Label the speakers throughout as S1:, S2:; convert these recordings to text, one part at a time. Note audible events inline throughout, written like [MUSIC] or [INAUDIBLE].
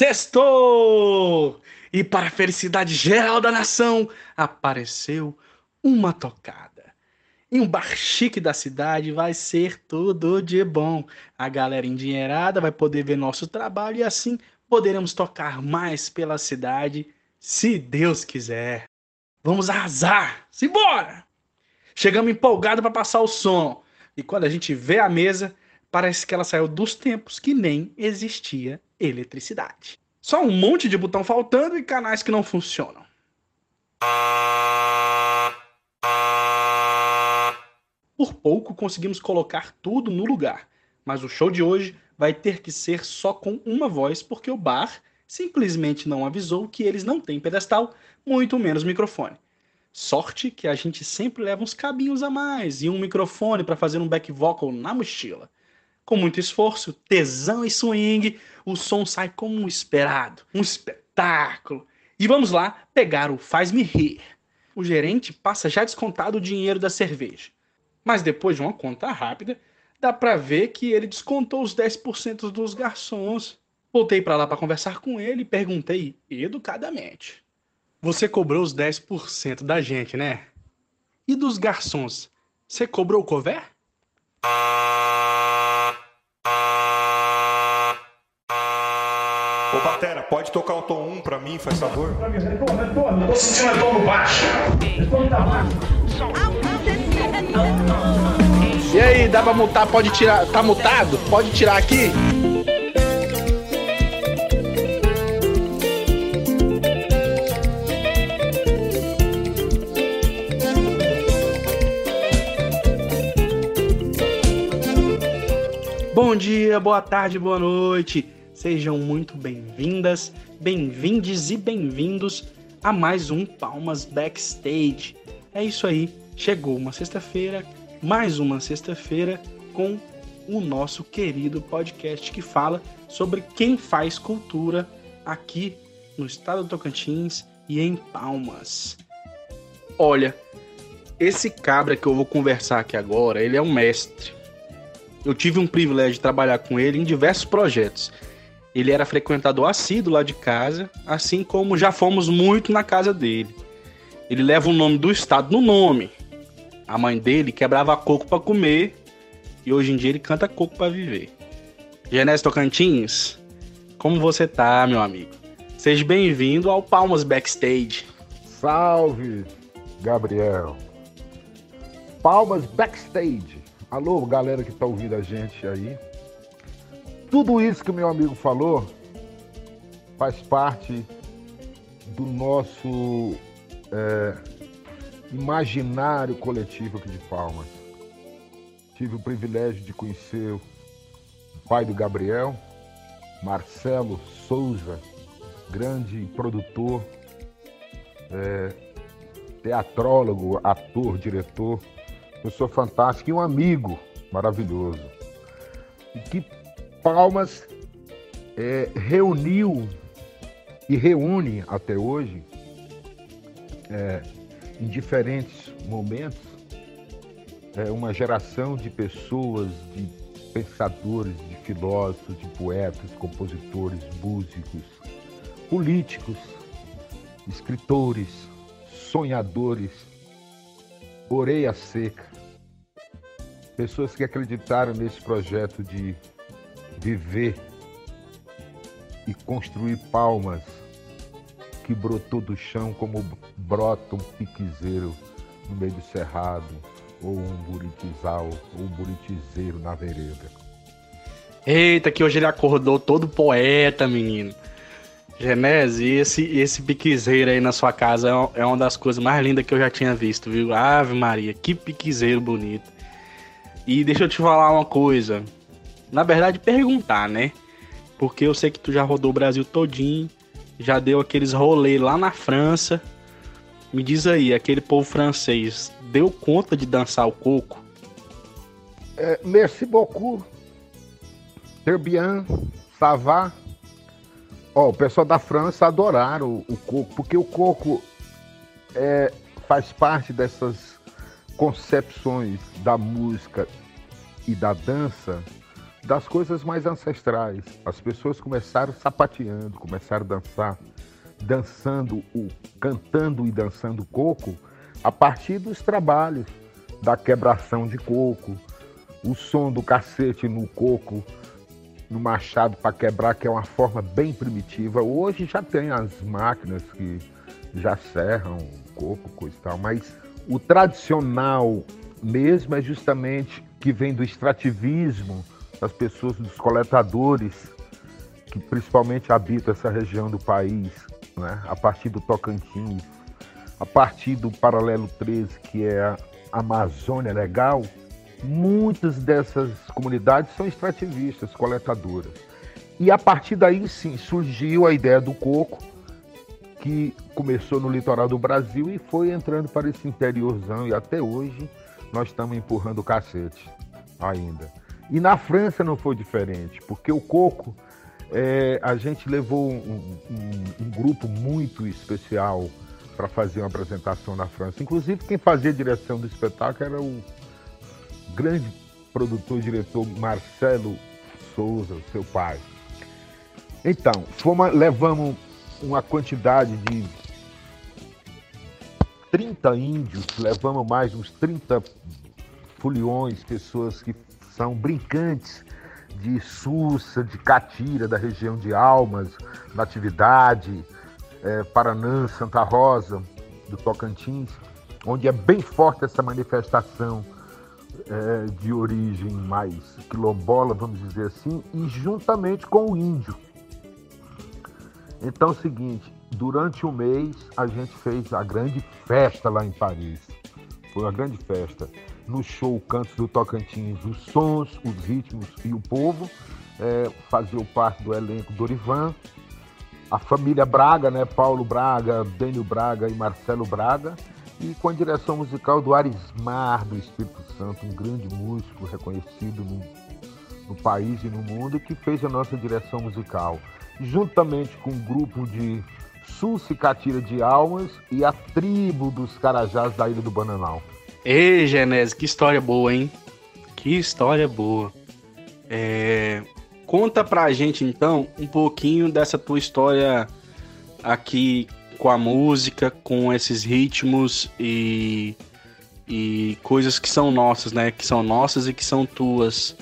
S1: Sextou! E para a felicidade geral da nação, apareceu uma tocada. Em um bar chique da cidade vai ser tudo de bom. A galera endinheirada vai poder ver nosso trabalho e assim poderemos tocar mais pela cidade, se Deus quiser. Vamos arrasar! Simbora! Chegamos empolgados para passar o som. E quando a gente vê a mesa, parece que ela saiu dos tempos que nem existia eletricidade. Só um monte de botão faltando e canais que não funcionam. Por pouco conseguimos colocar tudo no lugar, mas o show de hoje vai ter que ser só com uma voz porque o bar simplesmente não avisou que eles não têm pedestal, muito menos microfone. Sorte que a gente sempre leva uns cabinhos a mais e um microfone para fazer um back vocal na mochila. Com muito esforço, tesão e swing, o som sai como esperado, um espetáculo. E vamos lá pegar o Faz-me Rir. O gerente passa já descontado o dinheiro da cerveja. Mas depois de uma conta rápida, dá para ver que ele descontou os 10% dos garçons. Voltei para lá para conversar com ele e perguntei educadamente: Você cobrou os 10% da gente, né? E dos garçons, você cobrou o cover?
S2: Ô Batera, pode tocar o tom 1 pra mim, faz favor?
S3: Retorno, retorno, tô sentindo retorno baixo. Retorno tá baixo.
S1: E aí, dá pra mutar? Pode tirar. Tá mutado? Pode tirar aqui? Bom dia, boa tarde, boa noite. Sejam muito bem-vindas, bem-vindes e bem-vindos a mais um Palmas Backstage. É isso aí, chegou uma sexta-feira, mais uma sexta-feira com o nosso querido podcast que fala sobre quem faz cultura aqui no estado do Tocantins e em Palmas. Olha, esse cabra que eu vou conversar aqui agora, ele é um mestre. Eu tive um privilégio de trabalhar com ele em diversos projetos. Ele era frequentador assíduo lá de casa, assim como já fomos muito na casa dele. Ele leva o nome do estado no nome. A mãe dele quebrava coco para comer e hoje em dia ele canta coco para viver. Genésio Tocantins, como você tá, meu amigo? Seja bem-vindo ao Palmas Backstage.
S4: Salve, Gabriel. Palmas Backstage. Alô, galera que tá ouvindo a gente aí. Tudo isso que o meu amigo falou faz parte do nosso é, imaginário coletivo aqui de Palmas. Tive o privilégio de conhecer o pai do Gabriel, Marcelo Souza, grande produtor, é, teatrólogo, ator, diretor, pessoa fantástica e um amigo maravilhoso. E que Palmas é, reuniu e reúne até hoje, é, em diferentes momentos, é, uma geração de pessoas, de pensadores, de filósofos, de poetas, compositores, músicos, políticos, escritores, sonhadores, orelha seca, pessoas que acreditaram nesse projeto de viver e construir palmas que brotou do chão como brota um piquezeiro no meio do cerrado, ou um buritizal, ou um buritizeiro na vereda.
S1: Eita, que hoje ele acordou todo poeta, menino. Genese, esse, esse piquezeiro aí na sua casa é, é uma das coisas mais lindas que eu já tinha visto, viu? Ave Maria, que piquezeiro bonito. E deixa eu te falar uma coisa na verdade, perguntar, né? Porque eu sei que tu já rodou o Brasil todinho, já deu aqueles rolês lá na França. Me diz aí, aquele povo francês deu conta de dançar o coco?
S4: É, merci beaucoup. Ça va. Ó, o pessoal da França adoraram o, o coco, porque o coco é, faz parte dessas concepções da música e da dança das coisas mais ancestrais. As pessoas começaram sapateando, começaram a dançar, dançando, o, cantando e dançando coco a partir dos trabalhos da quebração de coco, o som do cacete no coco, no machado para quebrar, que é uma forma bem primitiva. Hoje já tem as máquinas que já serram coco, coisa e tal, mas o tradicional mesmo é justamente que vem do extrativismo das pessoas, dos coletadores, que principalmente habitam essa região do país, né? a partir do Tocantins, a partir do Paralelo 13, que é a Amazônia Legal, muitas dessas comunidades são extrativistas, coletadoras. E a partir daí, sim, surgiu a ideia do coco, que começou no litoral do Brasil e foi entrando para esse interiorzão e até hoje nós estamos empurrando o cacete ainda. E na França não foi diferente, porque o coco, é, a gente levou um, um, um grupo muito especial para fazer uma apresentação na França. Inclusive, quem fazia a direção do espetáculo era o grande produtor e diretor Marcelo Souza, seu pai. Então, fomos, levamos uma quantidade de 30 índios, levamos mais uns 30 foliões, pessoas que são brincantes de Sussa, de Catira, da região de Almas, Natividade, é, Paranã, Santa Rosa, do Tocantins, onde é bem forte essa manifestação é, de origem mais quilombola, vamos dizer assim, e juntamente com o índio. Então é o seguinte, durante o mês a gente fez a grande festa lá em Paris. Foi uma grande festa. No show Cantos do Tocantins, os sons, os ritmos e o povo é, parte do elenco Dorivan. A família Braga, né? Paulo Braga, Dênio Braga e Marcelo Braga. E com a direção musical do Arismar do Espírito Santo, um grande músico reconhecido no, no país e no mundo, que fez a nossa direção musical juntamente com um grupo de Sul-Cicatira de Almas e a tribo dos Carajás da Ilha do Bananal.
S1: Ei, Genésio, que história boa, hein? Que história boa. É... Conta pra gente, então, um pouquinho dessa tua história aqui com a música, com esses ritmos e, e coisas que são nossas, né? Que são nossas e que são tuas,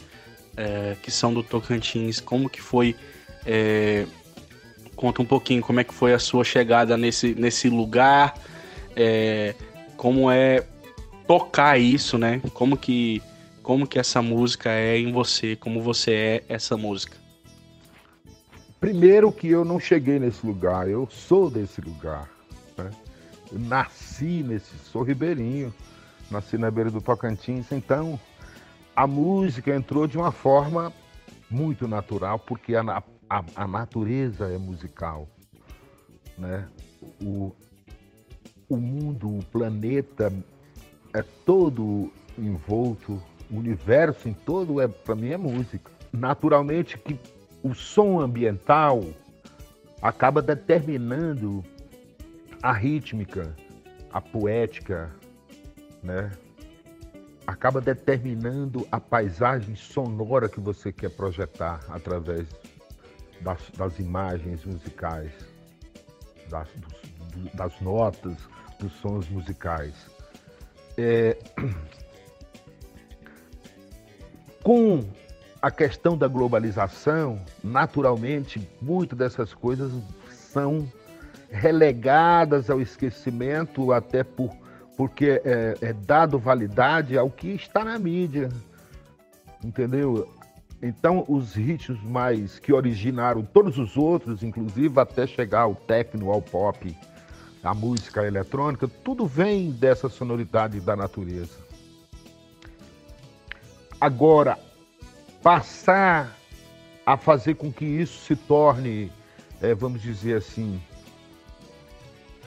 S1: é, que são do Tocantins. Como que foi é, conta um pouquinho como é que foi a sua chegada nesse, nesse lugar, é, como é tocar isso, né? Como que, como que essa música é em você, como você é essa música.
S4: Primeiro que eu não cheguei nesse lugar, eu sou desse lugar. Né? Eu nasci nesse, sou ribeirinho, nasci na beira do Tocantins, então a música entrou de uma forma muito natural, porque a, a, a natureza é musical, né? O, o mundo, o planeta é todo envolto, o universo em todo é para mim é música. Naturalmente que o som ambiental acaba determinando a rítmica, a poética, né? Acaba determinando a paisagem sonora que você quer projetar através das, das imagens musicais, das, dos, das notas, dos sons musicais. É, com a questão da globalização, naturalmente, muitas dessas coisas são relegadas ao esquecimento, até por, porque é, é dado validade ao que está na mídia, entendeu? Então, os ritmos mais que originaram todos os outros, inclusive até chegar ao techno, ao pop, a música eletrônica, tudo vem dessa sonoridade da natureza. Agora, passar a fazer com que isso se torne, é, vamos dizer assim,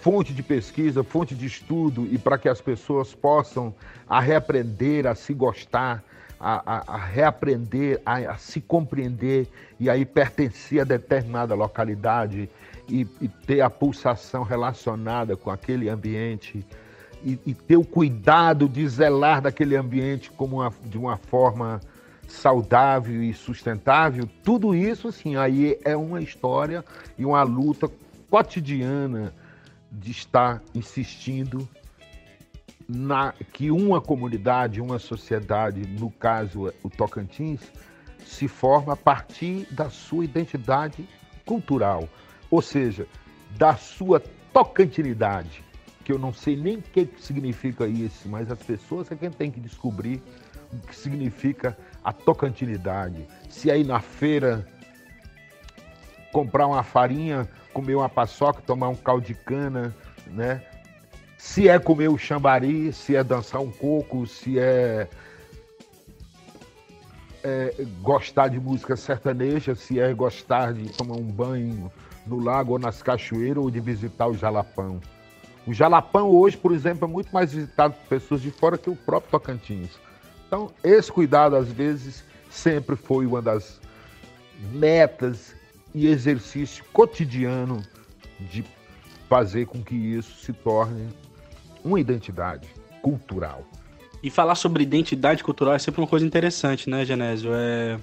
S4: fonte de pesquisa, fonte de estudo e para que as pessoas possam a reaprender a se gostar, a, a, a reaprender, a, a, se compreender e aí pertencer a determinada localidade e, e ter a pulsação relacionada com aquele ambiente e, e, ter o cuidado de zelar daquele ambiente como uma, de uma forma saudável e sustentável, tudo isso, assim, aí é uma história e uma luta cotidiana de estar insistindo na que uma comunidade, uma sociedade, no caso o Tocantins, se forma a partir da sua identidade cultural, ou seja, da sua tocantinidade, que eu não sei nem o que significa isso, mas as pessoas é quem tem que descobrir o que significa a tocantinidade. Se aí na feira comprar uma farinha, comer uma paçoca, tomar um caldo de cana, né? Se é comer o chambari, se é dançar um coco, se é, é gostar de música sertaneja, se é gostar de tomar um banho no lago ou nas cachoeiras ou de visitar o Jalapão. O Jalapão hoje, por exemplo, é muito mais visitado por pessoas de fora que o próprio Tocantins. Então, esse cuidado, às vezes, sempre foi uma das metas e exercício cotidiano de fazer com que isso se torne uma identidade cultural.
S1: E falar sobre identidade cultural é sempre uma coisa interessante, né, Genésio? É...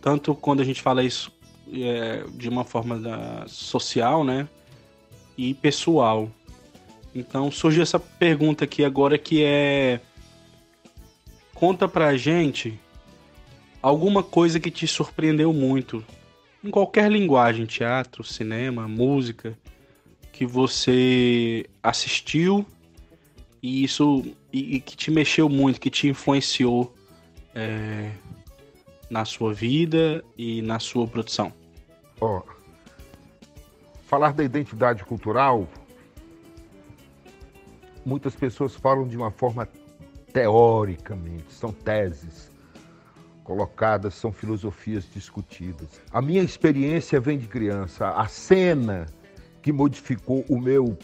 S1: Tanto quando a gente fala isso é, de uma forma da... social, né? E pessoal. Então surge essa pergunta aqui agora que é. Conta pra gente alguma coisa que te surpreendeu muito. Em qualquer linguagem, teatro, cinema, música, que você assistiu e isso e, e que te mexeu muito, que te influenciou é, na sua vida e na sua produção?
S4: Ó, falar da identidade cultural, muitas pessoas falam de uma forma teoricamente, são teses colocadas, são filosofias discutidas. A minha experiência vem de criança. A cena que modificou o meu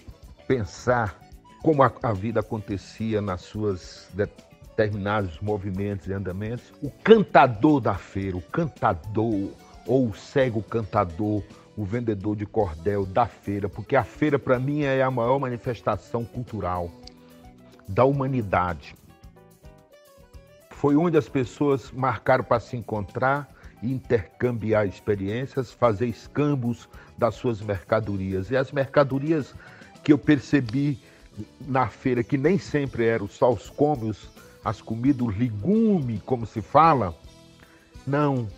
S4: pensar, como a, a vida acontecia nas suas determinados movimentos e andamentos. O cantador da feira, o cantador ou o cego cantador, o vendedor de cordel da feira, porque a feira para mim é a maior manifestação cultural da humanidade. Foi onde as pessoas marcaram para se encontrar, intercambiar experiências, fazer escambos das suas mercadorias. E as mercadorias que eu percebi na feira, que nem sempre eram só os cômios, as comidas, o legume, como se fala, não.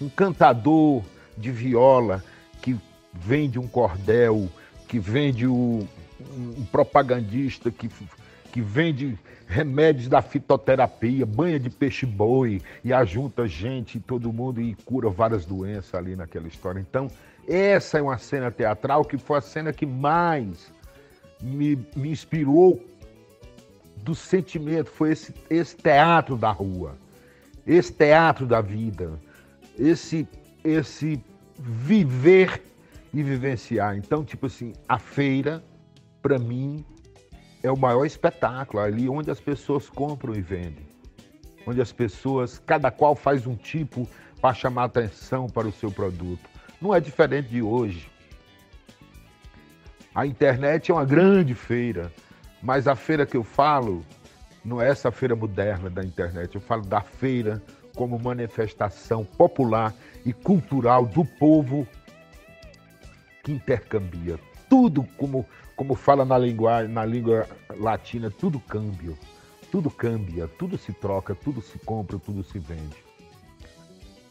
S4: Um cantador de viola que vende um cordel, que vende o, um propagandista que, que vende remédios da fitoterapia, banha de peixe-boi e ajunta gente, todo mundo e cura várias doenças ali naquela história. Então, essa é uma cena teatral que foi a cena que mais me, me inspirou do sentimento, foi esse, esse teatro da rua, esse teatro da vida, esse, esse viver e vivenciar. Então, tipo assim, a feira, para mim, é o maior espetáculo, ali onde as pessoas compram e vendem. Onde as pessoas, cada qual faz um tipo para chamar atenção para o seu produto. Não é diferente de hoje. A internet é uma grande feira, mas a feira que eu falo não é essa feira moderna da internet. Eu falo da feira como manifestação popular e cultural do povo que intercambia. Tudo como como fala na língua, na língua latina, tudo câmbio. Tudo cambia, tudo se troca, tudo se compra, tudo se vende.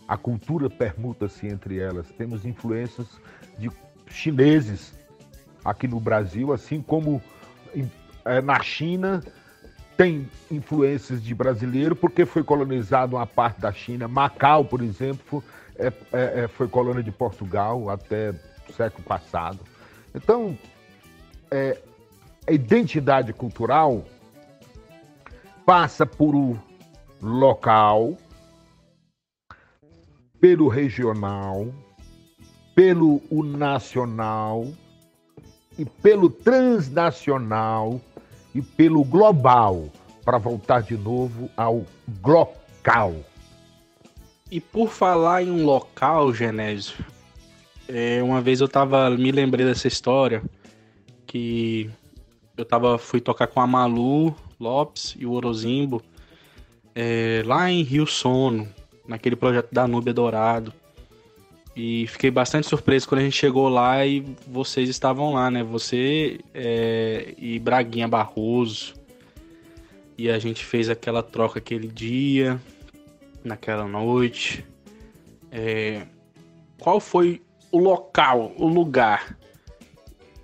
S4: A cultura permuta-se entre elas. Temos influências de chineses aqui no Brasil, assim como é, na China tem influências de brasileiro, porque foi colonizado uma parte da China. Macau, por exemplo, é, é, é foi colônia de Portugal até o século passado. Então, é, a identidade cultural passa por o local, pelo regional, pelo nacional e pelo transnacional e pelo global, para voltar de novo ao glocal.
S1: E por falar em um local, Genésio, é, uma vez eu tava, me lembrei dessa história que eu tava, fui tocar com a Malu Lopes e o Orozimbo é, lá em Rio Sono, naquele projeto da Núbia Dourado. E fiquei bastante surpreso quando a gente chegou lá e vocês estavam lá, né? Você é, e Braguinha Barroso. E a gente fez aquela troca aquele dia, naquela noite. É, qual foi o local, o lugar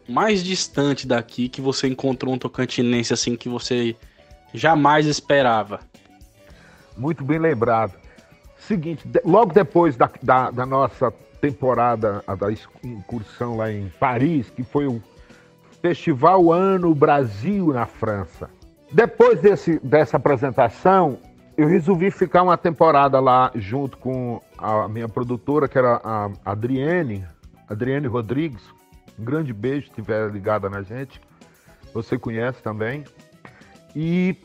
S1: mais distante daqui que você encontrou um tocantinense assim que você jamais esperava?
S4: Muito bem lembrado. Seguinte, logo depois da, da, da nossa temporada, da incursão lá em Paris, que foi o Festival Ano Brasil na França. Depois desse, dessa apresentação, eu resolvi ficar uma temporada lá junto com a minha produtora, que era a Adriane, Adriane Rodrigues. Um grande beijo se estiver ligada na gente. Você conhece também. E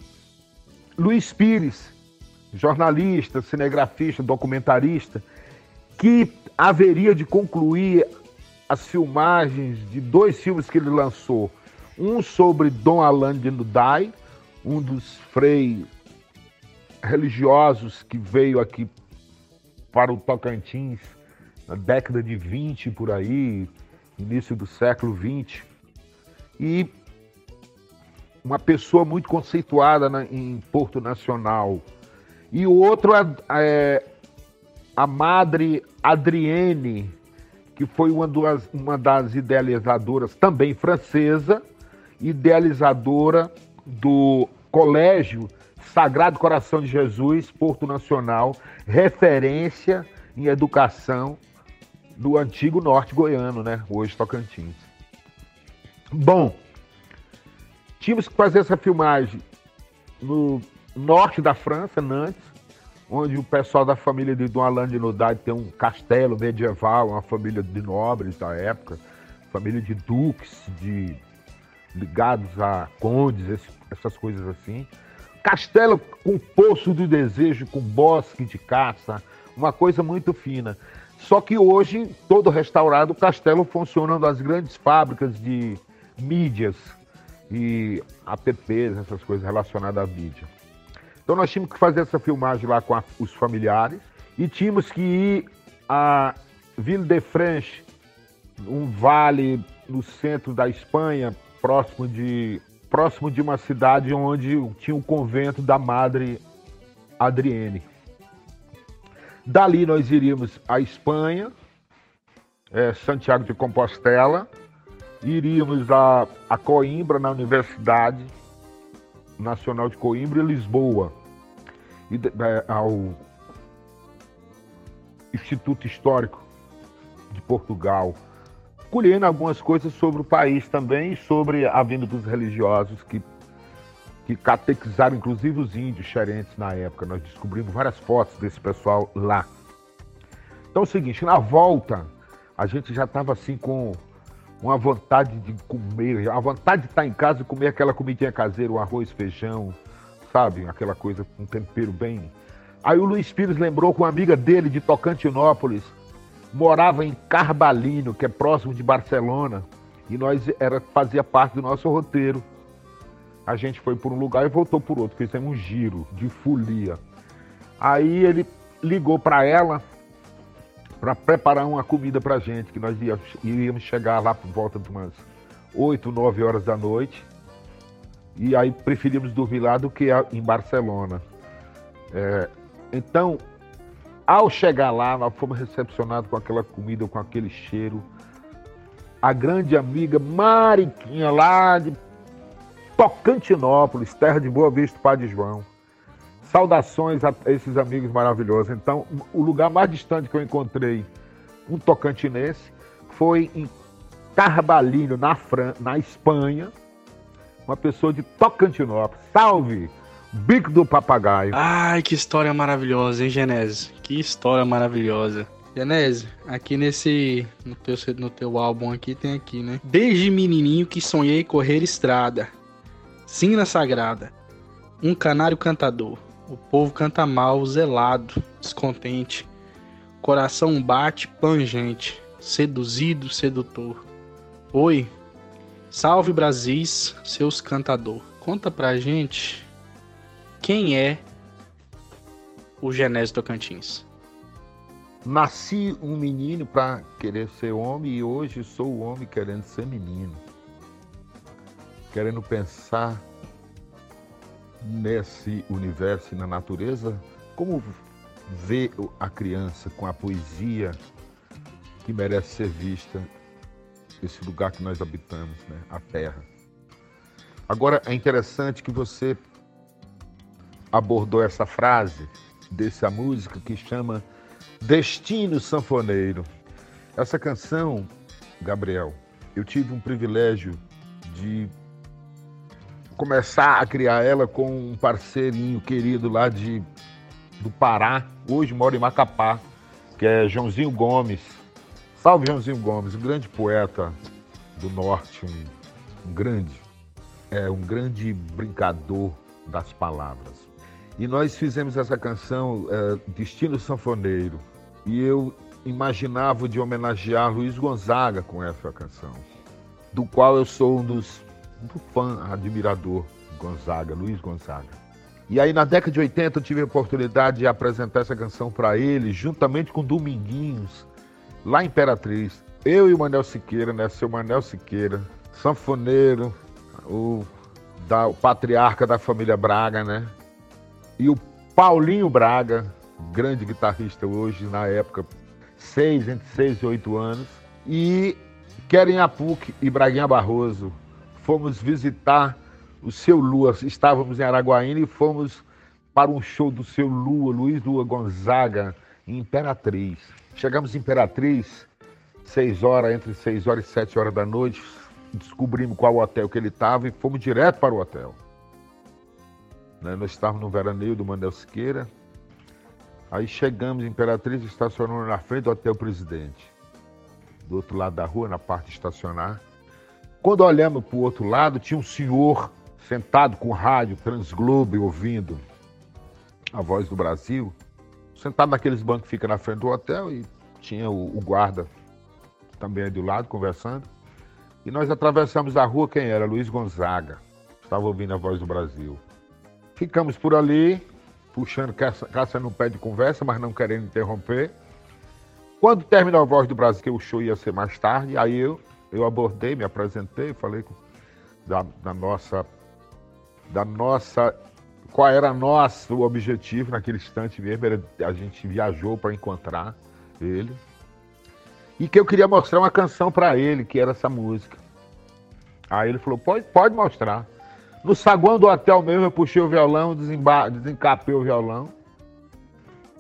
S4: Luiz Pires, jornalista, cinegrafista, documentarista, que haveria de concluir as filmagens de dois filmes que ele lançou. Um sobre Dom Alain de Nudai, um dos freis religiosos que veio aqui para o Tocantins na década de 20 por aí, início do século 20. E uma pessoa muito conceituada na, em Porto Nacional, e o outro é, é a Madre Adrienne, que foi uma das, uma das idealizadoras, também francesa, idealizadora do Colégio Sagrado Coração de Jesus, Porto Nacional, referência em educação do antigo norte goiano, né? Hoje Tocantins. Bom, tínhamos que fazer essa filmagem no norte da França, Nantes, onde o pessoal da família de Dom Alain de Nodade tem um castelo medieval, uma família de nobres da época, família de duques, de ligados a condes, esse, essas coisas assim. Castelo com poço do desejo, com bosque de caça, uma coisa muito fina. Só que hoje, todo restaurado, o castelo funciona nas grandes fábricas de mídias e apps, essas coisas relacionadas à mídia. Então nós tínhamos que fazer essa filmagem lá com a, os familiares e tínhamos que ir a Ville de France, um vale no centro da Espanha, próximo de, próximo de uma cidade onde tinha o convento da Madre Adriene. Dali nós iríamos à Espanha, é, Santiago de Compostela, iríamos a, a Coimbra, na Universidade Nacional de Coimbra e Lisboa ao Instituto Histórico de Portugal, colhendo algumas coisas sobre o país também e sobre a vinda dos religiosos que, que catequizaram inclusive os índios xerentes na época. Nós descobrimos várias fotos desse pessoal lá. Então é o seguinte, na volta a gente já estava assim com uma vontade de comer, a vontade de estar em casa e comer aquela comidinha caseira, o arroz, feijão, sabe? Aquela coisa com um tempero bem. Aí o Luiz Pires lembrou que uma amiga dele de Tocantinópolis morava em Carbalino, que é próximo de Barcelona, e nós era fazia parte do nosso roteiro. A gente foi por um lugar e voltou por outro, fizemos um giro de folia. Aí ele ligou para ela para preparar uma comida para gente, que nós iríamos chegar lá por volta de umas 8, 9 horas da noite. E aí preferimos dormir lá do que em Barcelona. É, então, ao chegar lá, nós fomos recepcionados com aquela comida, com aquele cheiro. A grande amiga Mariquinha, lá de Tocantinópolis, terra de Boa Vista, Padre João. Saudações a esses amigos maravilhosos. Então, o lugar mais distante que eu encontrei um tocantinense foi em Carbalino, na, Fran na Espanha, uma pessoa de Tocantinópolis. Salve! Bico do Papagaio.
S1: Ai, que história maravilhosa, hein, Genésio? Que história maravilhosa. Genésio, aqui nesse. No teu, no teu álbum aqui tem aqui, né? Desde menininho que sonhei correr estrada. Sina sagrada. Um canário cantador. O povo canta mal, zelado, descontente. Coração bate, pangente. Seduzido, sedutor. Oi, Salve Brasis, seus cantador. Conta pra gente quem é o Genésio Tocantins?
S4: Nasci um menino para querer ser homem e hoje sou o homem querendo ser menino. Querendo pensar nesse universo e na natureza, como ver a criança com a poesia que merece ser vista, esse lugar que nós habitamos, né? a terra. Agora, é interessante que você abordou essa frase dessa música que chama Destino Sanfoneiro. Essa canção, Gabriel, eu tive um privilégio de começar a criar ela com um parceirinho querido lá de, do Pará, hoje mora em Macapá, que é Joãozinho Gomes. Salve Joãozinho Gomes, um grande poeta do norte, um, um grande, é um grande brincador das palavras. E nós fizemos essa canção é, Destino Sanfoneiro. E eu imaginava de homenagear Luiz Gonzaga com essa canção, do qual eu sou um dos um fã, admirador Gonzaga, Luiz Gonzaga. E aí na década de 80 eu tive a oportunidade de apresentar essa canção para ele, juntamente com Dominguinhos, lá em Imperatriz. Eu e o Manel Siqueira, né? Seu Manel Siqueira, sanfoneiro, o, da, o patriarca da família Braga, né? e o Paulinho Braga, grande guitarrista hoje, na época, seis, entre seis e oito anos, e Keren Apuc e Braguinha Barroso. Fomos visitar o seu Lua, estávamos em Araguaína e fomos para um show do seu Lua, Luiz Lua Gonzaga, em Imperatriz. Chegamos em Imperatriz, seis horas, entre seis horas e sete horas da noite, descobrimos qual hotel que ele estava e fomos direto para o hotel. Né? Nós estávamos no veraneio do Manel Siqueira. Aí chegamos em Imperatriz, estacionamos na frente do Hotel Presidente. Do outro lado da rua, na parte de estacionar. Quando olhamos para o outro lado, tinha um senhor sentado com rádio Transglobe ouvindo a voz do Brasil, sentado naqueles bancos que fica na frente do hotel e tinha o, o guarda também aí do lado conversando. E nós atravessamos a rua, quem era? Luiz Gonzaga. Estava ouvindo a voz do Brasil. Ficamos por ali, puxando caça, caça no pé de conversa, mas não querendo interromper. Quando terminou a Voz do Brasil, que o show ia ser mais tarde, aí eu, eu abordei, me apresentei, falei da, da nossa. Da nossa. Qual era nosso objetivo naquele instante mesmo? Era, a gente viajou para encontrar ele. E que eu queria mostrar uma canção para ele, que era essa música. Aí ele falou: pode, pode mostrar. No saguão do hotel mesmo, eu puxei o violão, desemba... desencapei o violão.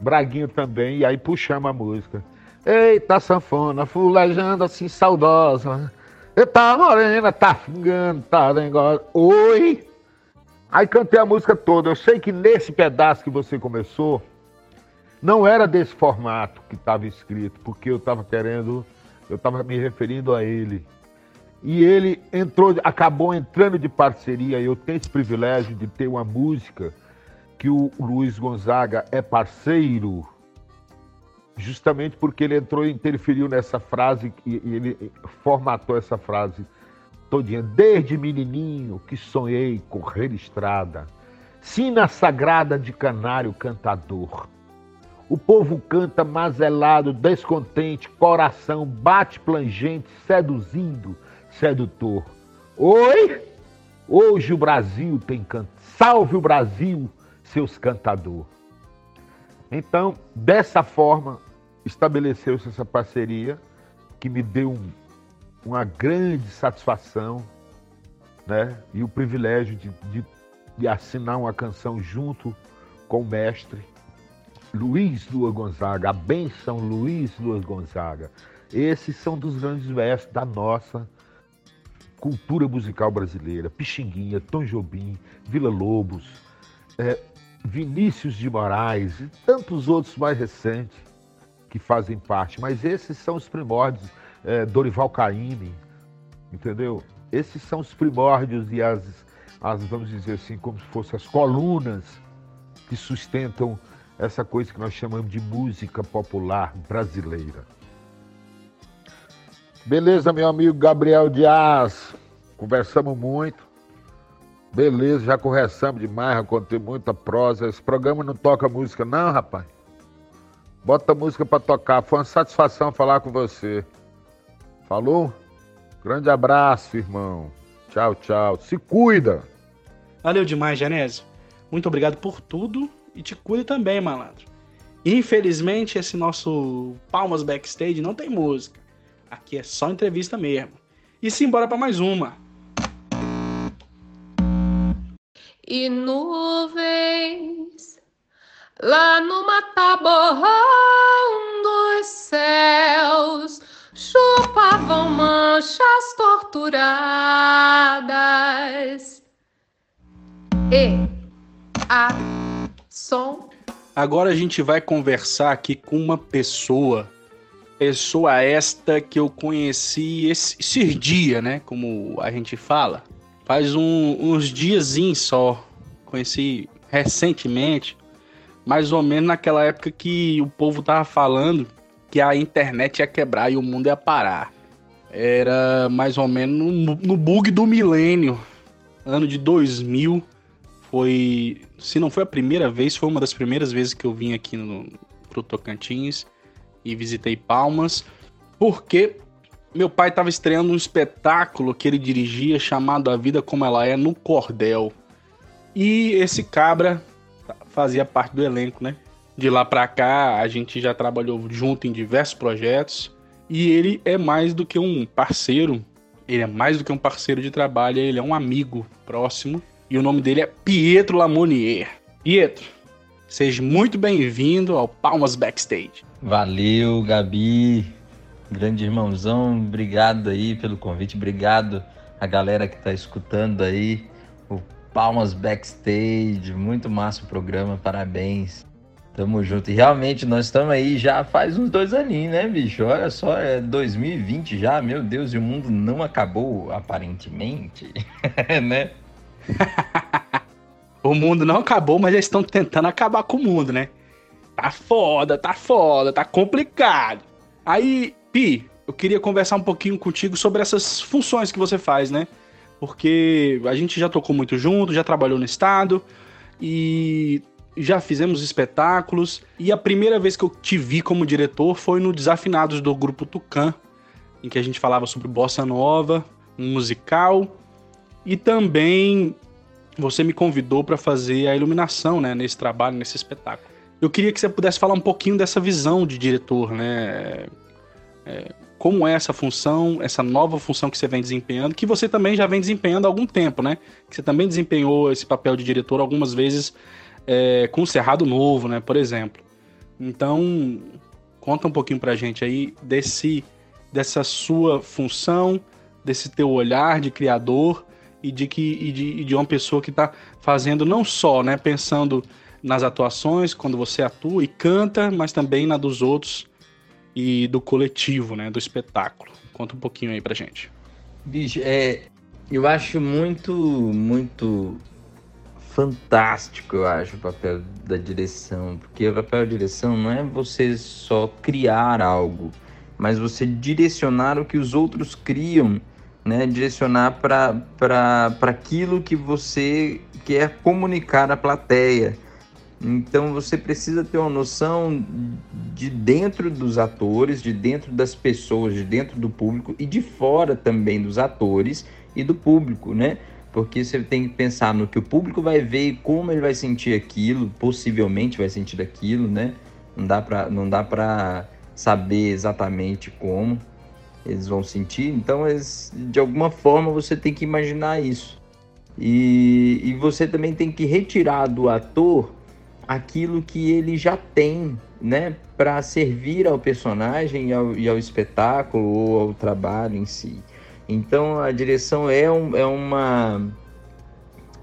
S4: Braguinho também, e aí puxamos a música. Eita, sanfona, fulejando assim, saudosa. Eita, morena, tá fingando, tá negócio. Oi! Aí cantei a música toda. Eu sei que nesse pedaço que você começou, não era desse formato que estava escrito, porque eu estava querendo, eu estava me referindo a ele e ele entrou, acabou entrando de parceria. Eu tenho esse privilégio de ter uma música que o Luiz Gonzaga é parceiro, justamente porque ele entrou e interferiu nessa frase e ele formatou essa frase todinha. Desde menininho que sonhei correr estrada, sina sagrada de canário cantador. O povo canta mazelado, descontente, coração bate plangente, seduzindo sedutor. Oi! Hoje o Brasil tem canto. Salve o Brasil, seus cantador. Então, dessa forma, estabeleceu-se essa parceria que me deu um, uma grande satisfação né? e o privilégio de, de, de assinar uma canção junto com o mestre Luiz Lua Gonzaga, a benção Luiz Lua Gonzaga. Esses são dos grandes versos da nossa cultura musical brasileira, Pixinguinha, Tom Jobim, Vila Lobos, é, Vinícius de Moraes e tantos outros mais recentes que fazem parte. Mas esses são os primórdios, é, Dorival Caymmi, entendeu? Esses são os primórdios e as, as, vamos dizer assim, como se fossem as colunas que sustentam essa coisa que nós chamamos de música popular brasileira. Beleza, meu amigo Gabriel Dias. Conversamos muito. Beleza, já conversamos demais, já contei muita prosa. Esse programa não toca música, não, rapaz. Bota música pra tocar. Foi uma satisfação falar com você. Falou? Grande abraço, irmão. Tchau, tchau. Se cuida.
S1: Valeu demais, Genésio. Muito obrigado por tudo e te cuide também, malandro. Infelizmente, esse nosso Palmas Backstage não tem música. Aqui é só entrevista mesmo. E simbora para mais uma.
S5: E nuvens lá no mataborrão chupavam manchas torturadas. E a som.
S1: Agora a gente vai conversar aqui com uma pessoa. Pessoa esta que eu conheci esse, esse dia, né? Como a gente fala. Faz um, uns diazinhos só. Conheci recentemente. Mais ou menos naquela época que o povo tava falando que a internet ia quebrar e o mundo ia parar. Era mais ou menos no, bug do milênio. Ano de 2000 foi, se não foi a primeira vez, foi uma das primeiras vezes que eu vim aqui no pro Tocantins e visitei Palmas, porque meu pai estava estreando um espetáculo que ele dirigia chamado A Vida Como Ela É no Cordel. E esse cabra fazia parte do elenco, né? De lá pra cá, a gente já trabalhou junto em diversos projetos. E ele é mais do que um parceiro, ele é mais do que um parceiro de trabalho, ele é um amigo próximo. E o nome dele é Pietro Lamonier. Pietro, seja muito bem-vindo ao Palmas Backstage.
S6: Valeu, Gabi. Grande irmãozão, obrigado aí pelo convite, obrigado a galera que tá escutando aí o Palmas Backstage, muito massa o programa, parabéns. Tamo junto. E realmente nós estamos aí já faz uns dois aninhos, né, bicho? Olha só, é 2020 já, meu Deus, e o mundo não acabou aparentemente, [LAUGHS] né? [LAUGHS]
S1: o mundo não acabou, mas eles estão tentando acabar com o mundo, né? Tá foda, tá foda, tá complicado. Aí, Pi, eu queria conversar um pouquinho contigo sobre essas funções que você faz, né? Porque a gente já tocou muito junto, já trabalhou no estado e já fizemos espetáculos. E a primeira vez que eu te vi como diretor foi no Desafinados do grupo Tucan, em que a gente falava sobre bossa nova, um musical e também você me convidou para fazer a iluminação, né, nesse trabalho, nesse espetáculo. Eu queria que você pudesse falar um pouquinho dessa visão de diretor, né? É, como é essa função, essa nova função que você vem desempenhando, que você também já vem desempenhando há algum tempo, né? Que você também desempenhou esse papel de diretor algumas vezes é, com o Cerrado Novo, né? Por exemplo. Então, conta um pouquinho pra gente aí desse, dessa sua função, desse teu olhar de criador e de que e de, e de uma pessoa que está fazendo não só, né, pensando nas atuações quando você atua e canta, mas também na dos outros e do coletivo, né, do espetáculo. Conta um pouquinho aí pra gente.
S6: Bicho, é, eu acho muito muito fantástico, eu acho, o papel da direção, porque o papel da direção não é você só criar algo, mas você direcionar o que os outros criam né, direcionar para aquilo que você quer comunicar à plateia. Então você precisa ter uma noção de dentro dos atores, de dentro das pessoas, de dentro do público e de fora também dos atores e do público, né? Porque você tem que pensar no que o público vai ver e como ele vai sentir aquilo, possivelmente vai sentir aquilo, né? Não dá para não dá para saber exatamente como eles vão sentir. Então, eles, de alguma forma, você tem que imaginar isso. E, e você também tem que retirar do ator aquilo que ele já tem, né, para servir ao personagem e ao, e ao, espetáculo ou ao trabalho em si. Então, a direção é, um, é uma,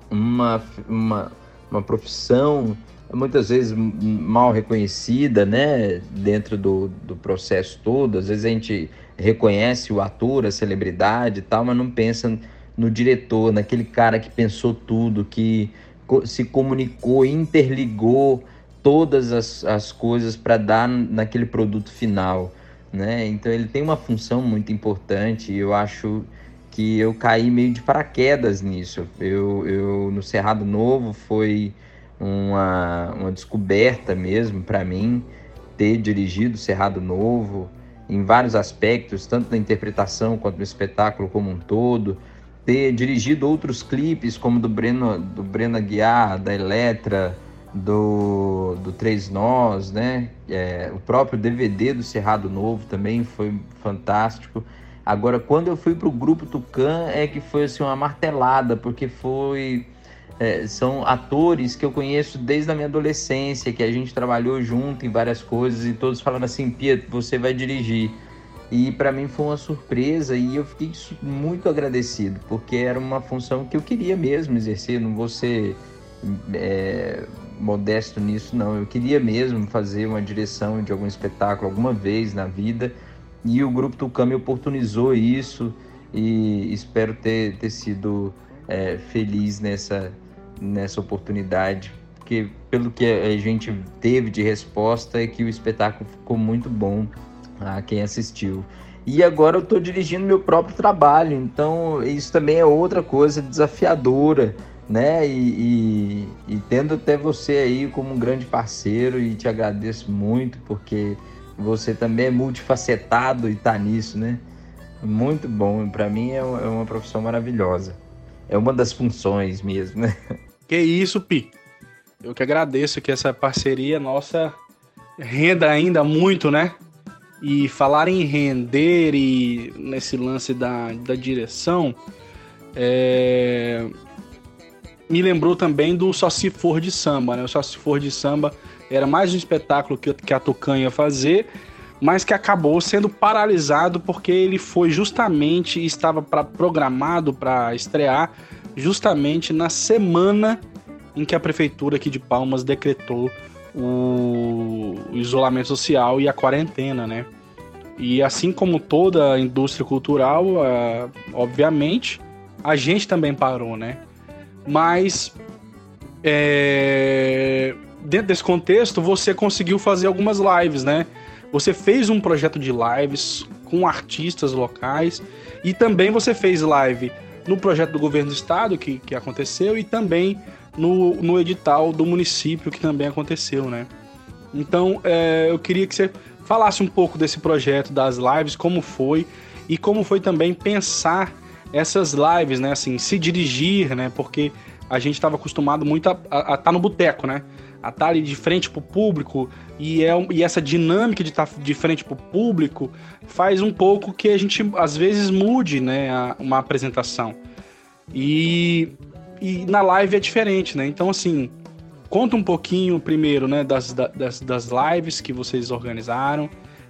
S6: uma, uma, uma profissão muitas vezes mal reconhecida, né, dentro do, do processo todo. Às vezes a gente reconhece o ator, a celebridade e tal, mas não pensa no diretor, naquele cara que pensou tudo, que se comunicou, interligou todas as, as coisas para dar naquele produto final, né? Então ele tem uma função muito importante e eu acho que eu caí meio de paraquedas nisso. Eu, eu no Cerrado Novo foi uma, uma descoberta mesmo para mim ter dirigido Cerrado Novo em vários aspectos, tanto na interpretação quanto no espetáculo como um todo, ter dirigido outros clipes como do Breno, do Breno Aguiar, da Eletra, do, do Três Nós, né? É, o próprio DVD do Cerrado Novo também foi fantástico. Agora, quando eu fui para o grupo Tucan, é que foi assim, uma martelada, porque foi. É, são atores que eu conheço desde a minha adolescência, que a gente trabalhou junto em várias coisas e todos falando assim: Pietro, você vai dirigir. E para mim foi uma surpresa e eu fiquei muito agradecido, porque era uma função que eu queria mesmo exercer. Não vou ser é, modesto nisso, não. Eu queria mesmo fazer uma direção de algum espetáculo alguma vez na vida e o Grupo Tucano me oportunizou isso e espero ter, ter sido é, feliz nessa, nessa oportunidade, porque pelo que a gente teve de resposta é que o espetáculo ficou muito bom a quem assistiu. E agora eu estou dirigindo meu próprio trabalho, então isso também é outra coisa desafiadora, né? E, e, e tendo até você aí como um grande parceiro e te agradeço muito porque você também é multifacetado e tá nisso, né? Muito bom. Para mim é, é uma profissão maravilhosa. É uma das funções mesmo, né? [LAUGHS]
S1: Que isso, Pi. Eu que agradeço que essa parceria nossa renda ainda muito, né? E falar em render e nesse lance da, da direção, é... me lembrou também do Só Se For de Samba, né? O Só Se For de Samba era mais um espetáculo que, que a Tucan ia fazer, mas que acabou sendo paralisado porque ele foi justamente, estava pra, programado para estrear justamente na semana em que a prefeitura aqui de Palmas decretou o, isolamento social e a quarentena, né? E assim como toda a indústria cultural, obviamente, a gente também parou, né? Mas é, dentro desse contexto, você conseguiu fazer algumas lives, né? Você fez um projeto de lives com artistas locais e também você fez live no projeto do governo do estado que, que aconteceu e também no, no edital do município que também aconteceu, né? Então, é, eu queria que você falasse um pouco desse projeto das lives, como foi e como foi também pensar essas lives, né? Assim, se dirigir, né? Porque a gente estava acostumado muito a estar tá no boteco, né? a estar tá ali de frente para o público e, é, e essa dinâmica de estar tá de frente para o público faz um pouco que a gente às vezes mude né, a, uma apresentação. E, e na live é diferente, né? Então, assim, conta um pouquinho primeiro né, das, das, das lives que vocês organizaram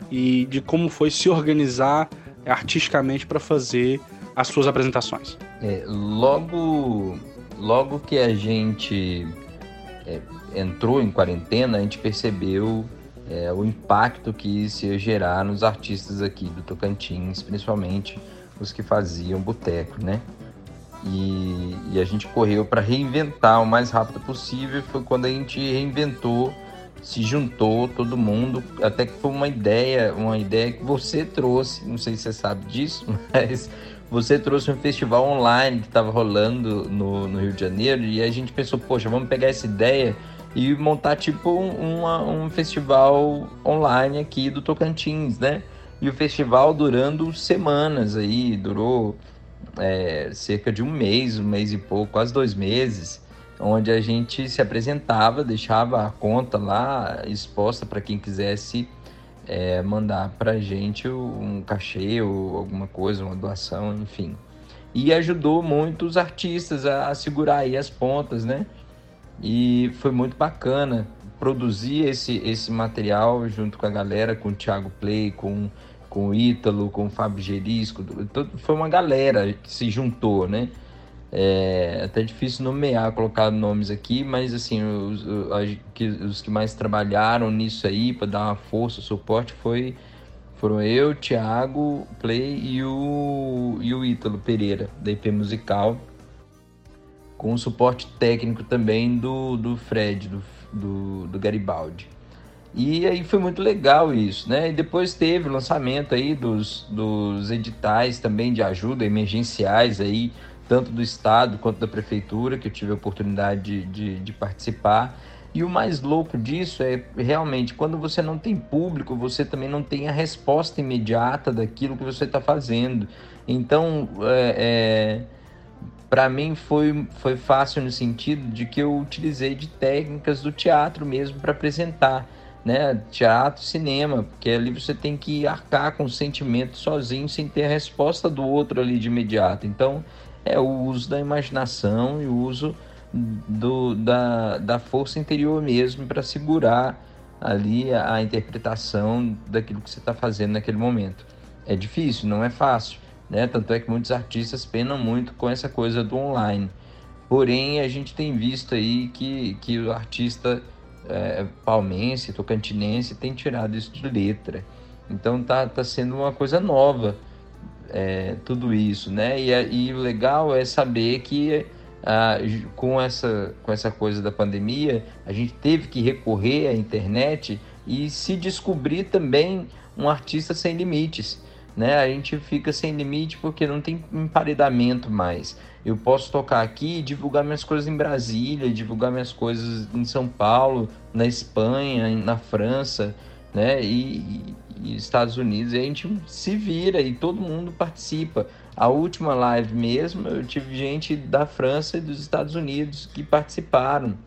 S1: e de como foi se organizar artisticamente para fazer as suas apresentações.
S6: É, logo, logo que a gente é, entrou em quarentena, a gente percebeu é, o impacto que isso ia gerar nos artistas aqui do Tocantins, principalmente os que faziam boteco, né? E, e, a gente correu para reinventar o mais rápido possível. Foi quando a gente reinventou, se juntou todo mundo, até que foi uma ideia, uma ideia que você trouxe. Não sei se você sabe disso, [LAUGHS] mas você trouxe um festival online que estava rolando no, no Rio de Janeiro e a gente pensou, poxa, vamos pegar essa ideia e montar tipo um, uma, um festival online aqui do Tocantins, né? E o festival durando semanas aí, durou é, cerca de um mês, um mês e pouco, quase dois meses, onde a gente se apresentava, deixava a conta lá exposta para quem quisesse é, mandar para a gente um cachê ou alguma coisa, uma doação, enfim. E ajudou muito os artistas a, a segurar aí as pontas, né? E foi muito bacana produzir esse, esse material junto com a galera, com o Thiago Play, com, com o Ítalo, com o Fábio Gerisco. Foi uma galera que se juntou, né? É até difícil nomear, colocar nomes aqui, mas assim, os, os que mais trabalharam nisso aí para dar uma força, suporte foi foram eu, Thiago, Play e o, e o Ítalo Pereira, da IP Musical com o suporte técnico também do, do Fred, do, do, do Garibaldi. E aí foi muito legal isso, né? E depois teve o lançamento aí dos, dos editais também de ajuda emergenciais aí, tanto do Estado quanto da Prefeitura, que eu tive a oportunidade de, de, de participar. E o mais louco disso é realmente quando você não tem público, você também não tem a resposta imediata daquilo que você está fazendo. Então, é, é para mim foi, foi fácil no sentido de que eu utilizei de técnicas do teatro mesmo para apresentar né? Teatro, cinema, porque ali você tem que arcar com o sentimento sozinho sem ter a resposta do outro ali de imediato. Então, é o uso da imaginação e o uso do, da, da força interior mesmo para segurar ali a, a, interpretação daquilo que você está fazendo naquele momento. É difícil, não é fácil, né? Tanto é que muitos artistas penam muito com essa coisa do online. Porém, a gente tem visto aí que, que o artista é, palmense, tocantinense tem tirado isso de letra. Então tá, tá sendo uma coisa nova é, tudo isso, né? E, e o legal é saber que ah, com, essa, com essa coisa da pandemia, a gente teve que recorrer à internet e se descobrir também um artista sem limites. Né? A gente fica sem limite porque não tem emparedamento mais. Eu posso tocar aqui e divulgar minhas coisas em Brasília, divulgar minhas coisas em São Paulo, na Espanha, na França, né? E, e Estados Unidos. E a gente se vira e todo mundo participa. A última live mesmo, eu tive gente da França e dos Estados Unidos que participaram.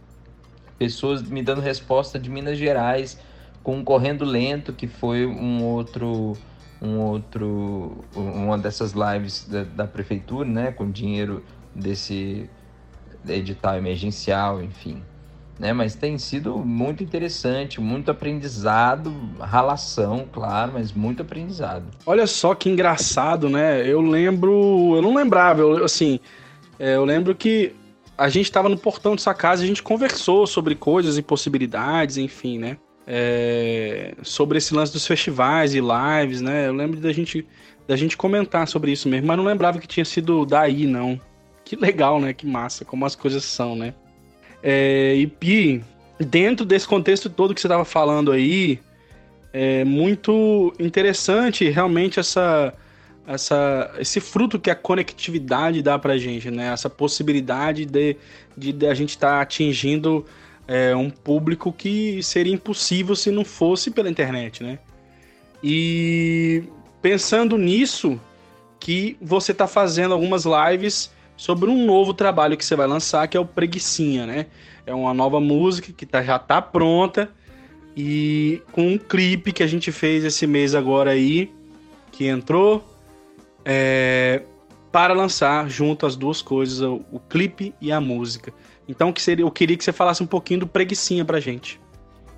S6: Pessoas me dando resposta de Minas Gerais, com Correndo Lento, que foi um outro um outro uma dessas lives da, da, prefeitura, né, com dinheiro desse edital emergencial, enfim, né? Mas tem sido muito interessante, muito aprendizado, ralação, claro, mas muito aprendizado.
S1: Olha só que engraçado, né? Eu lembro, eu não lembrava, eu, assim, é, eu lembro que a gente estava no portão dessa casa, a gente conversou sobre coisas e possibilidades, enfim, né? é, sobre esse lance dos festivais e lives, né? Eu lembro da gente, da gente comentar sobre isso mesmo, mas não lembrava que tinha sido daí, não. Que legal, né? Que massa, como as coisas são, né? É, e, e dentro desse contexto todo que você estava falando aí, é muito interessante realmente essa, essa, esse fruto que a conectividade dá pra gente, né? Essa possibilidade de, de, de a gente estar tá atingindo é, um público que seria impossível se não fosse pela internet, né? E pensando nisso, que você está fazendo algumas lives sobre um novo trabalho que você vai lançar, que é o Preguiçinha, né? É uma nova música que tá, já tá pronta e com um clipe que a gente fez esse mês agora aí, que entrou é, para lançar junto as duas coisas, o, o clipe e a música. Então que seria, eu queria que você falasse um pouquinho do Preguiçinha pra gente.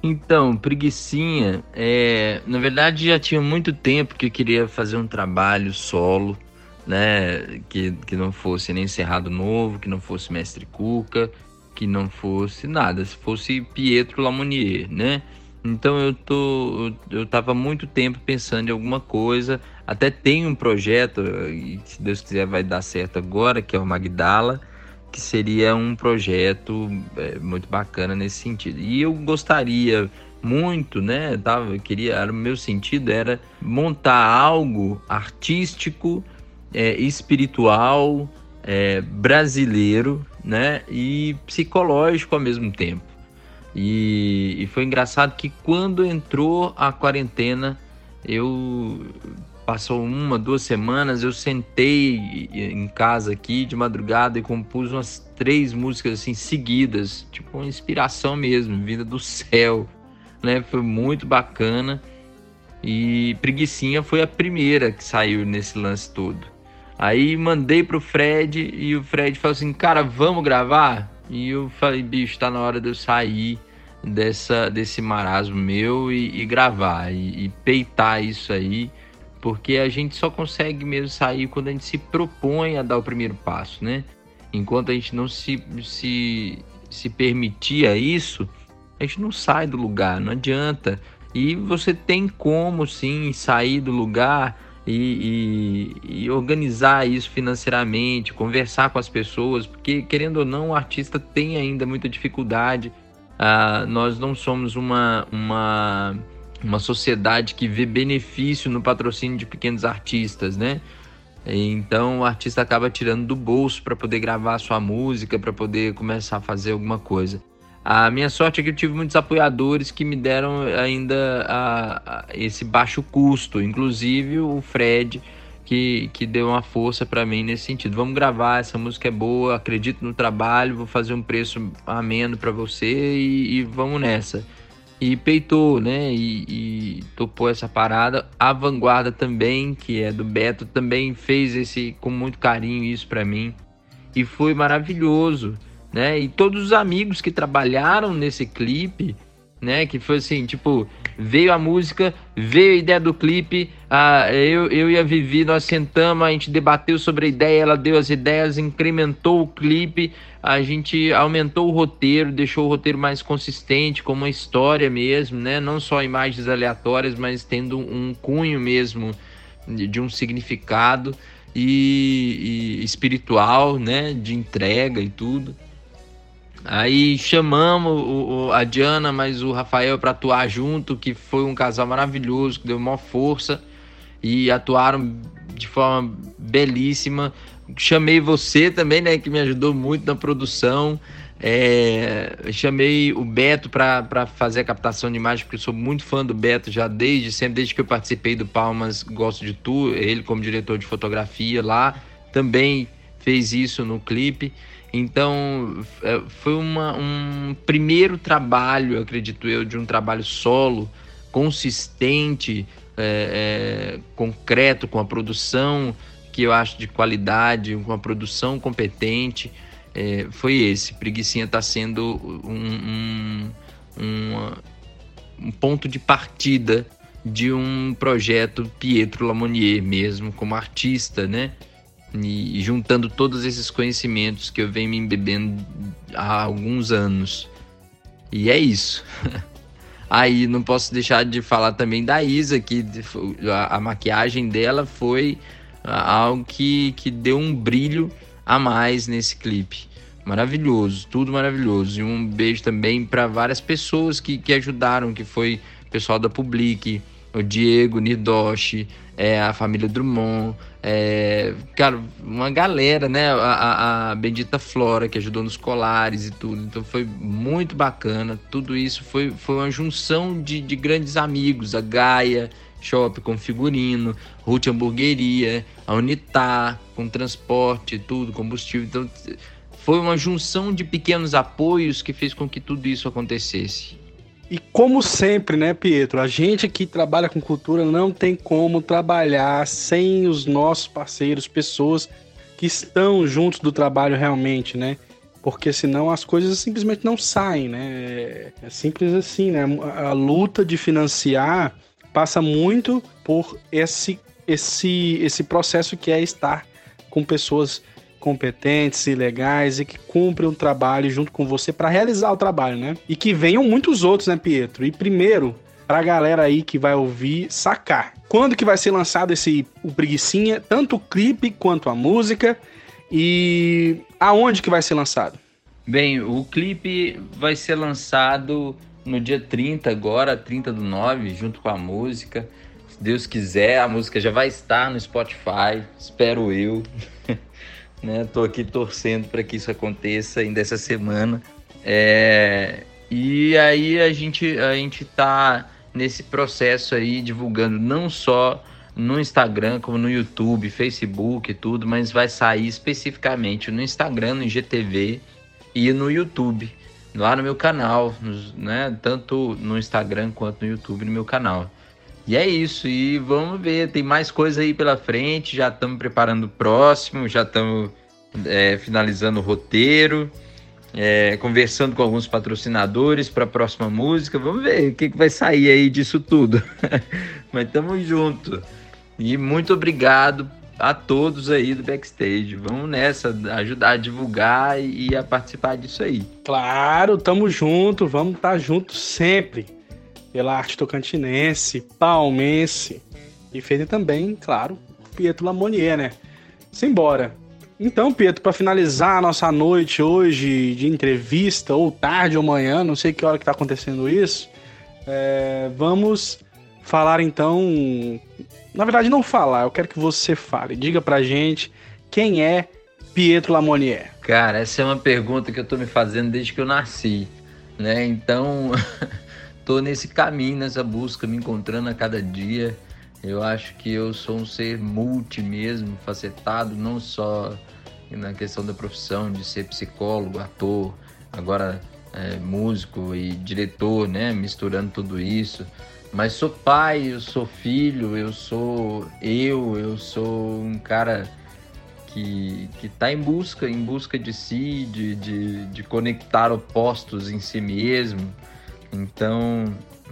S6: Então, Preguiçinha, é, na verdade já tinha muito tempo que eu queria fazer um trabalho solo, né? Que, que não fosse nem Cerrado Novo, que não fosse Mestre Cuca, que não fosse nada, se fosse Pietro Lamonier, né? Então eu tô eu tava muito tempo pensando em alguma coisa, até tem um projeto se Deus quiser vai dar certo agora, que é o Magdala, que seria um projeto é, muito bacana nesse sentido. E eu gostaria muito, né? Tava, queria, era o meu sentido era montar algo artístico, é, espiritual, é, brasileiro, né? E psicológico ao mesmo tempo. E, e foi engraçado que quando entrou a quarentena, eu passou uma, duas semanas, eu sentei em casa aqui de madrugada e compus umas três músicas assim seguidas, tipo uma inspiração mesmo, vinda do céu, né? Foi muito bacana. E Preguiçinha foi a primeira que saiu nesse lance todo. Aí mandei pro Fred e o Fred falou assim: "Cara, vamos gravar?" E eu falei: "Bicho, tá na hora de eu sair." dessa desse marasmo meu e, e gravar e, e, peitar isso aí porque a gente só consegue mesmo sair quando a gente se propõe a dar o primeiro passo, né? Enquanto a gente não se, se, se permitia isso, a gente não sai do lugar, não adianta. E você tem como sim sair do lugar e, e, e, organizar isso financeiramente, conversar com as pessoas, porque querendo ou não, o artista tem ainda muita dificuldade ah, nós não somos uma, uma, uma sociedade que vê benefício no patrocínio de pequenos artistas, né? Então o artista acaba tirando do bolso para poder gravar sua música, para poder começar a fazer alguma coisa. A minha sorte é que eu tive muitos apoiadores que me deram ainda a, a esse baixo custo, inclusive o Fred, que, que deu uma força para mim nesse sentido. Vamos gravar, essa música é boa, acredito no trabalho, vou fazer um preço ameno para você e, e, vamos nessa. E peitou, né? E, e, topou essa parada. A Vanguarda também, que é do Beto, também fez esse com muito carinho isso para mim. E foi maravilhoso, né? E todos os amigos que trabalharam nesse clipe, né? Que foi assim, tipo, veio a música, veio a ideia do clipe, ah, eu, eu e a Vivi, nós sentamos, a gente debateu sobre a ideia, ela deu as ideias, incrementou o clipe, a gente aumentou o roteiro, deixou o roteiro mais consistente, com uma história mesmo, né? Não só imagens aleatórias, mas tendo um cunho mesmo de, de um significado e, e espiritual, né? De entrega e tudo. Aí chamamos o, o, a Diana, mas o Rafael para atuar junto, que foi um casal maravilhoso, que deu maior força e atuaram de forma belíssima. Chamei você também, né, que me ajudou muito na produção. É, chamei o Beto para fazer a captação de imagem, porque eu sou muito fã do Beto já desde sempre, desde que eu participei do Palmas Gosto de Tu, ele como diretor de fotografia lá, também fez isso no clipe. Então, é, foi uma, um primeiro trabalho, acredito eu, de um trabalho solo, consistente, é, é, concreto, com a produção que eu acho de qualidade, com a produção competente. É, foi esse. Preguiçinha está sendo um, um, um, um ponto de partida de um projeto Pietro Lamonier mesmo, como artista, né? E juntando todos esses conhecimentos que eu venho me embebendo há alguns anos. E é isso. [LAUGHS] Aí não posso deixar de falar também da Isa, que a, a maquiagem dela foi algo que, que deu um brilho a mais nesse clipe. Maravilhoso, tudo maravilhoso. E um beijo também para várias pessoas que, que ajudaram, que foi o pessoal da Public, o Diego Nidoshi, é, a família Drummond, é, cara, uma galera, né? A, a, Bendita Flora, que ajudou nos colares e tudo. Então foi muito bacana. Tudo isso foi, foi uma junção de, de grandes amigos. A Gaia Shop com figurino, Ruth Hamburgueria, a Unitar com transporte, tudo, combustível. Então foi uma junção de pequenos apoios que fez com que tudo isso acontecesse.
S1: E como sempre, né, Pietro? A gente que trabalha com cultura não tem como trabalhar sem os nossos parceiros, pessoas que estão juntos do trabalho realmente, né? Porque senão as coisas simplesmente não saem, né? É simples assim, né? A luta de financiar passa muito por esse esse esse processo que é estar com pessoas competentes e legais e que cumprem um trabalho junto com você para realizar o trabalho, né? E que venham muitos outros, né, Pietro? E primeiro, pra galera aí que vai ouvir sacar. Quando que vai ser lançado esse o tanto o clipe quanto a música e aonde que vai ser lançado?
S6: Bem, o clipe vai ser lançado no dia 30 agora, 30 do 9, junto com a música. Se Deus quiser, a música já vai estar no Spotify, espero eu. [LAUGHS] né? Tô aqui torcendo para que isso aconteça ainda essa semana. É... E aí a gente a gente tá nesse processo aí divulgando não só no Instagram, como no YouTube, Facebook e tudo, mas vai sair especificamente no Instagram, no IGTV e no YouTube, lá no meu canal, né? Tanto no Instagram quanto no YouTube, no meu canal. E é isso, e vamos ver, tem mais coisa aí pela frente, já estamos preparando o próximo, já estamos é, finalizando o roteiro, é, conversando com alguns patrocinadores para a próxima música. Vamos ver o que, que vai sair aí disso tudo. [LAUGHS] Mas estamos junto. E muito obrigado a todos aí do backstage. Vamos nessa, ajudar a divulgar e a participar disso aí.
S1: Claro, tamo junto, vamos estar tá juntos sempre pela arte tocantinense, palmense e feita também, claro, Pietro Lamonier, né? Simbora. Então, Pietro, para finalizar a nossa noite hoje de entrevista, ou tarde ou manhã, não sei que hora que tá acontecendo isso, é, vamos falar então. Na verdade, não falar, eu quero que você fale. Diga pra gente quem é Pietro Lamonier.
S6: Cara, essa é uma pergunta que eu tô me fazendo desde que eu nasci, né? Então, [LAUGHS] tô nesse caminho, nessa busca, me encontrando a cada dia. Eu acho que eu sou um ser multi mesmo, facetado, não só na questão da profissão de ser psicólogo, ator, agora é, músico e diretor, né? Misturando tudo isso. Mas sou pai, eu sou filho, eu sou eu, eu sou um cara que, que tá em busca, em busca de si, de, de, de conectar opostos em si mesmo. Então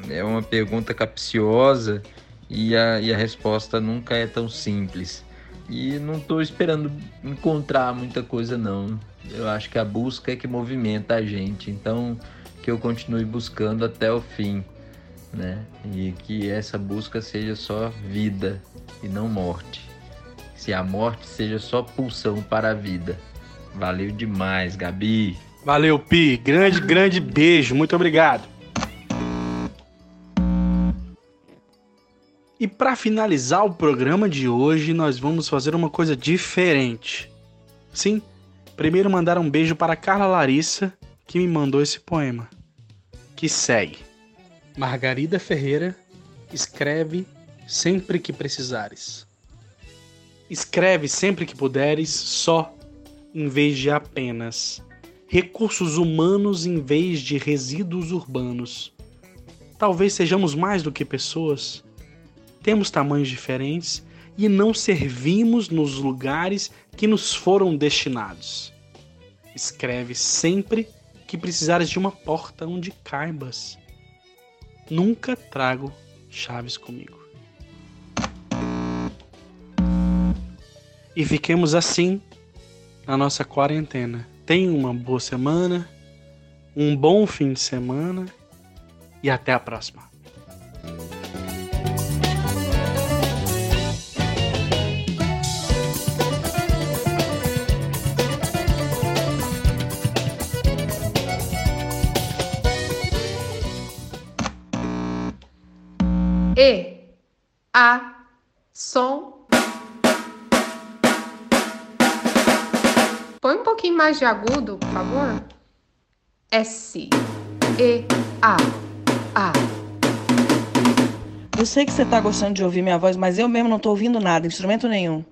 S6: é uma pergunta capciosa e a, e a resposta nunca é tão simples. E não estou esperando encontrar muita coisa não. Eu acho que a busca é que movimenta a gente. Então que eu continue buscando até o fim, né? E que essa busca seja só vida e não morte. Se a morte seja só pulsão para a vida. Valeu demais, Gabi.
S1: Valeu, Pi. Grande, grande beijo. Muito obrigado. E para finalizar o programa de hoje, nós vamos fazer uma coisa diferente. Sim, primeiro mandar um beijo para Carla Larissa, que me mandou esse poema. Que segue: Margarida Ferreira escreve sempre que precisares. Escreve sempre que puderes, só em vez de apenas. Recursos humanos em vez de resíduos urbanos. Talvez sejamos mais do que pessoas temos tamanhos diferentes e não servimos nos lugares que nos foram destinados. Escreve sempre que precisares de uma porta onde caibas. Nunca trago chaves comigo. E fiquemos assim na nossa quarentena. Tenha uma boa semana, um bom fim de semana e até a próxima.
S5: E, A, som. Põe um pouquinho mais de agudo, por favor. S, E, A, A.
S7: Eu sei que você tá gostando de ouvir minha voz, mas eu mesmo não tô ouvindo nada, instrumento nenhum.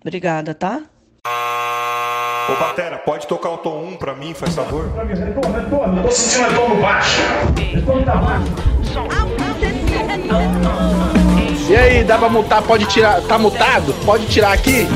S7: Obrigada, tá?
S2: Ô, Batera, pode tocar o tom 1 pra mim, faz favor?
S3: Retorno, retorno. Tô sentindo retorno baixo. Retorno tá baixo.
S1: E aí, dá pra mutar? Pode tirar? Tá mutado? Pode tirar aqui?